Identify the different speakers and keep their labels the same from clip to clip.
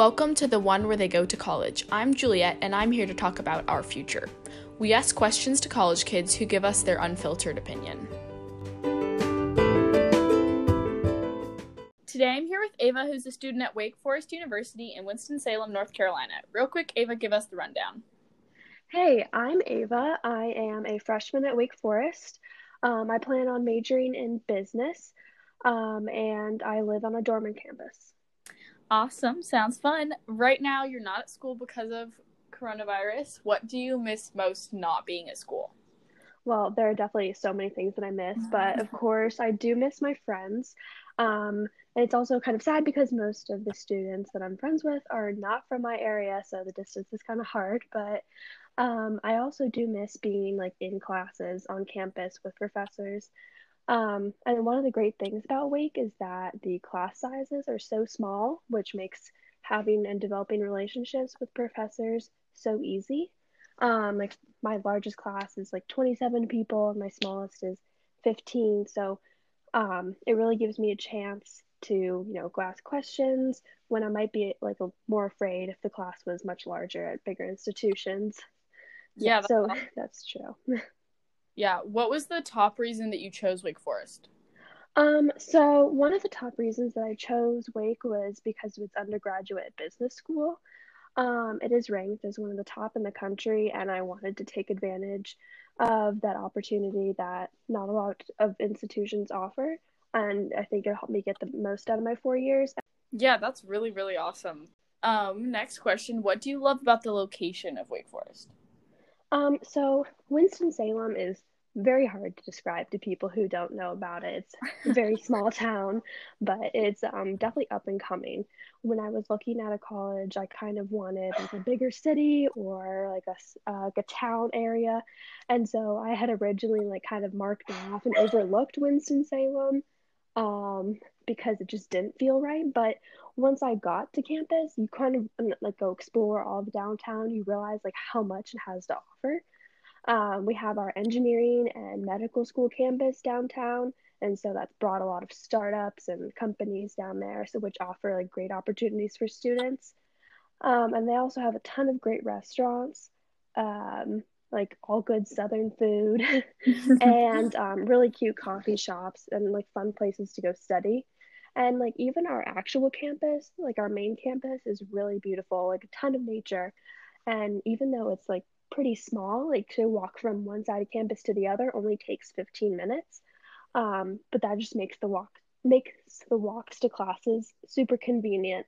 Speaker 1: Welcome to the one where they go to college. I'm Juliet, and I'm here to talk about our future. We ask questions to college kids who give us their unfiltered opinion. Today I'm here with Ava, who's a student at Wake Forest University in Winston-Salem, North Carolina. Real quick, Ava, give us the rundown.
Speaker 2: Hey, I'm Ava. I am a freshman at Wake Forest. Um, I plan on majoring in business, um, and I live on a Dorman campus.
Speaker 1: Awesome. Sounds fun. Right now, you're not at school because of coronavirus. What do you miss most not being at school?
Speaker 2: Well, there are definitely so many things that I miss, but of course, I do miss my friends. Um, and it's also kind of sad because most of the students that I'm friends with are not from my area, so the distance is kind of hard. But um, I also do miss being like in classes on campus with professors. Um, and one of the great things about Wake is that the class sizes are so small, which makes having and developing relationships with professors so easy. Um, like my largest class is like 27 people, and my smallest is 15. So um, it really gives me a chance to, you know, go ask questions when I might be like a, more afraid if the class was much larger at bigger institutions.
Speaker 1: Yeah, that's
Speaker 2: so
Speaker 1: awesome.
Speaker 2: that's true.
Speaker 1: Yeah. What was the top reason that you chose Wake Forest?
Speaker 2: Um, so one of the top reasons that I chose Wake was because of its undergraduate business school. Um, it is ranked as one of the top in the country, and I wanted to take advantage of that opportunity that not a lot of institutions offer. And I think it helped me get the most out of my four years.
Speaker 1: Yeah, that's really, really awesome. Um, next question. What do you love about the location of Wake Forest?
Speaker 2: Um, so Winston-Salem is very hard to describe to people who don't know about it. It's a very small town, but it's um, definitely up and coming. When I was looking at a college, I kind of wanted like a bigger city or like a, uh, like a town area. And so I had originally like kind of marked off and overlooked Winston-Salem um, because it just didn't feel right. But once I got to campus, you kind of like go explore all of downtown. You realize like how much it has to offer. Um, we have our engineering and medical school campus downtown, and so that's brought a lot of startups and companies down there, so which offer like great opportunities for students. Um, and they also have a ton of great restaurants, um, like all good Southern food, and um, really cute coffee shops and like fun places to go study. And like even our actual campus, like our main campus, is really beautiful, like a ton of nature. And even though it's like pretty small, like to walk from one side of campus to the other only takes 15 minutes. Um, but that just makes the walk makes the walks to classes super convenient.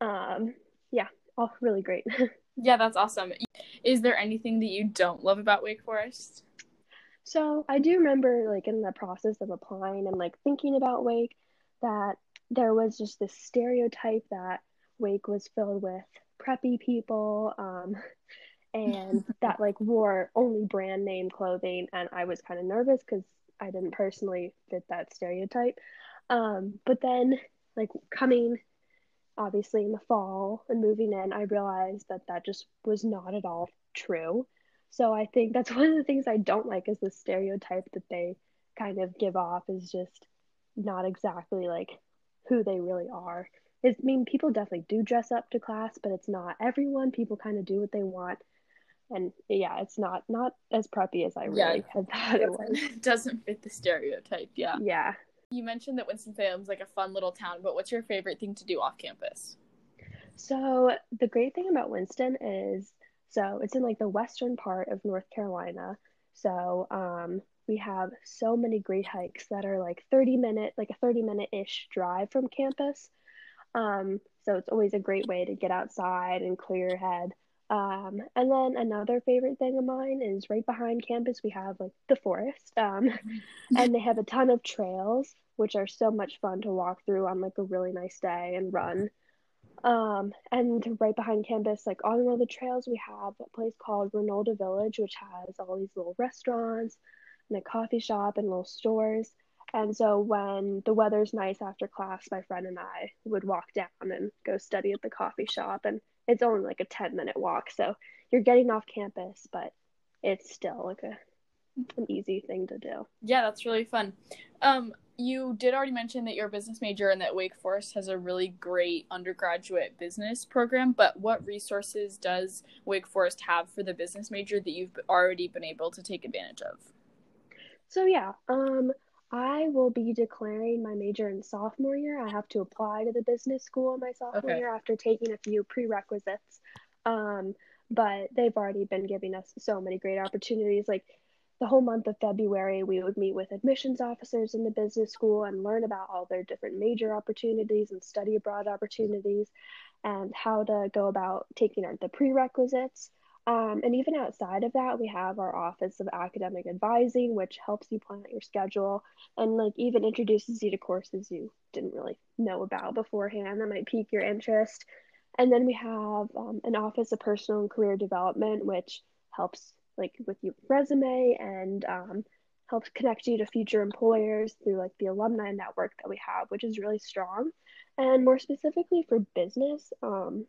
Speaker 2: Um, yeah, all really great.
Speaker 1: Yeah, that's awesome. Is there anything that you don't love about Wake Forest?
Speaker 2: So I do remember like in the process of applying and like thinking about Wake that there was just this stereotype that Wake was filled with preppy people, um, and that like wore only brand name clothing, and I was kind of nervous because I didn't personally fit that stereotype. Um, but then like coming obviously in the fall and moving in, I realized that that just was not at all true. So I think that's one of the things I don't like is the stereotype that they kind of give off is just not exactly like who they really are. I mean, people definitely do dress up to class, but it's not everyone. People kind of do what they want, and yeah, it's not not as preppy as I
Speaker 1: Yeah.
Speaker 2: really had thought it was.
Speaker 1: It doesn't fit the stereotype, yeah.
Speaker 2: Yeah.
Speaker 1: You mentioned that Winston-Salem's like a fun little town, but what's your favorite thing to do off campus?
Speaker 2: So the great thing about Winston is so it's in like the western part of North Carolina. So um we have so many great hikes that are like 30 minute like a 30 minute ish drive from campus. Um so it's always a great way to get outside and clear your head. Um and then another favorite thing of mine is right behind campus we have like the forest. Um and they have a ton of trails which are so much fun to walk through on like a really nice day and run. Um, and right behind campus, like on one of the trails, we have a place called Reynolda Village, which has all these little restaurants and a coffee shop and little stores. And so when the weather's nice after class, my friend and I would walk down and go study at the coffee shop. And it's only like a 10 minute walk. So you're getting off campus, but it's still like a an easy thing to do.
Speaker 1: Yeah, that's really fun. Um, you did already mention that you're a business major and that Wake Forest has a really great undergraduate business program, but what resources does Wake Forest have for the business major that you've already been able to take advantage of?
Speaker 2: So yeah, um I will be declaring my major in sophomore year. I have to apply to the business school in my sophomore
Speaker 1: Okay.
Speaker 2: year after taking a few prerequisites. Um, but they've already been giving us so many great opportunities. Like the whole month of February, we would meet with admissions officers in the business school and learn about all their different major opportunities and study abroad opportunities and how to go about taking the prerequisites. Um, and even outside of that, we have our Office of Academic Advising, which helps you plan out your schedule and like even introduces you to courses you didn't really know about beforehand that might pique your interest. And then we have um, an Office of Personal and Career Development, which helps like with your resume and um, helps connect you to future employers through like the alumni network that we have, which is really strong. And more specifically for business, um,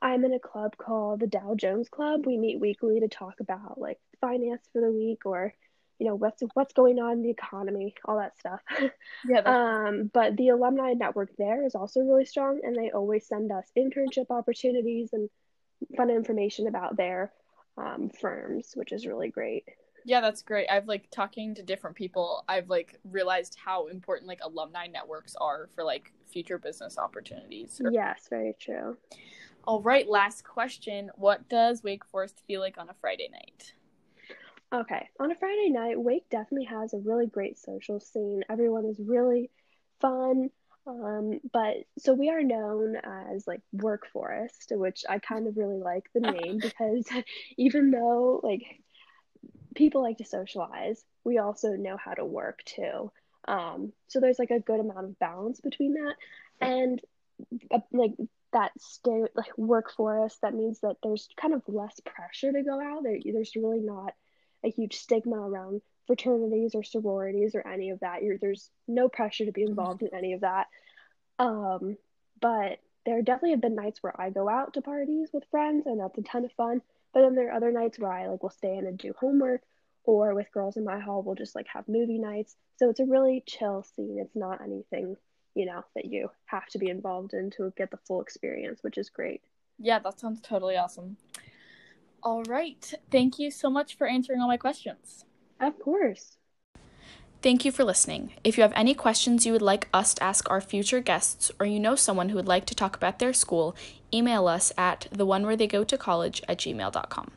Speaker 2: I'm in a club called the Dow Jones Club. We meet weekly to talk about like finance for the week or you know what's what's going on in the economy, all that stuff.
Speaker 1: Yeah,
Speaker 2: um, but the alumni network there is also really strong, and they always send us internship opportunities and fun information about their um, firms, which is really great.
Speaker 1: Yeah, that's great. I've like talking to different people, I've like realized how important like alumni networks are for like future business opportunities.
Speaker 2: Yes, very true.
Speaker 1: All right, last question. What does Wake Forest feel like on a Friday night?
Speaker 2: Okay, on a Friday night, Wake definitely has a really great social scene. Everyone is really fun. Um, but so we are known as like Work Forest, which I kind of really like the name because even though like people like to socialize, we also know how to work too. Um, so there's like a good amount of balance between that and uh, like that stay like work forest. That means that there's kind of less pressure to go out. There, there's really not a huge stigma around fraternities or sororities or any of that. You're, there's no pressure to be involved in any of that. Um, but there definitely have been nights where I go out to parties with friends, and that's a ton of fun. But then there are other nights where I like will stay in and do homework, or with girls in my hall, we'll just like have movie nights. So it's a really chill scene. It's not anything, you know, that you have to be involved in to get the full experience, which is great.
Speaker 1: Yeah, that sounds totally awesome. All right. Thank you so much for answering all my questions.
Speaker 2: Of course.
Speaker 1: Thank you for listening. If you have any questions you would like us to ask our future guests, or you know someone who would like to talk about their school, email us at the one where they go to college at gmail.com.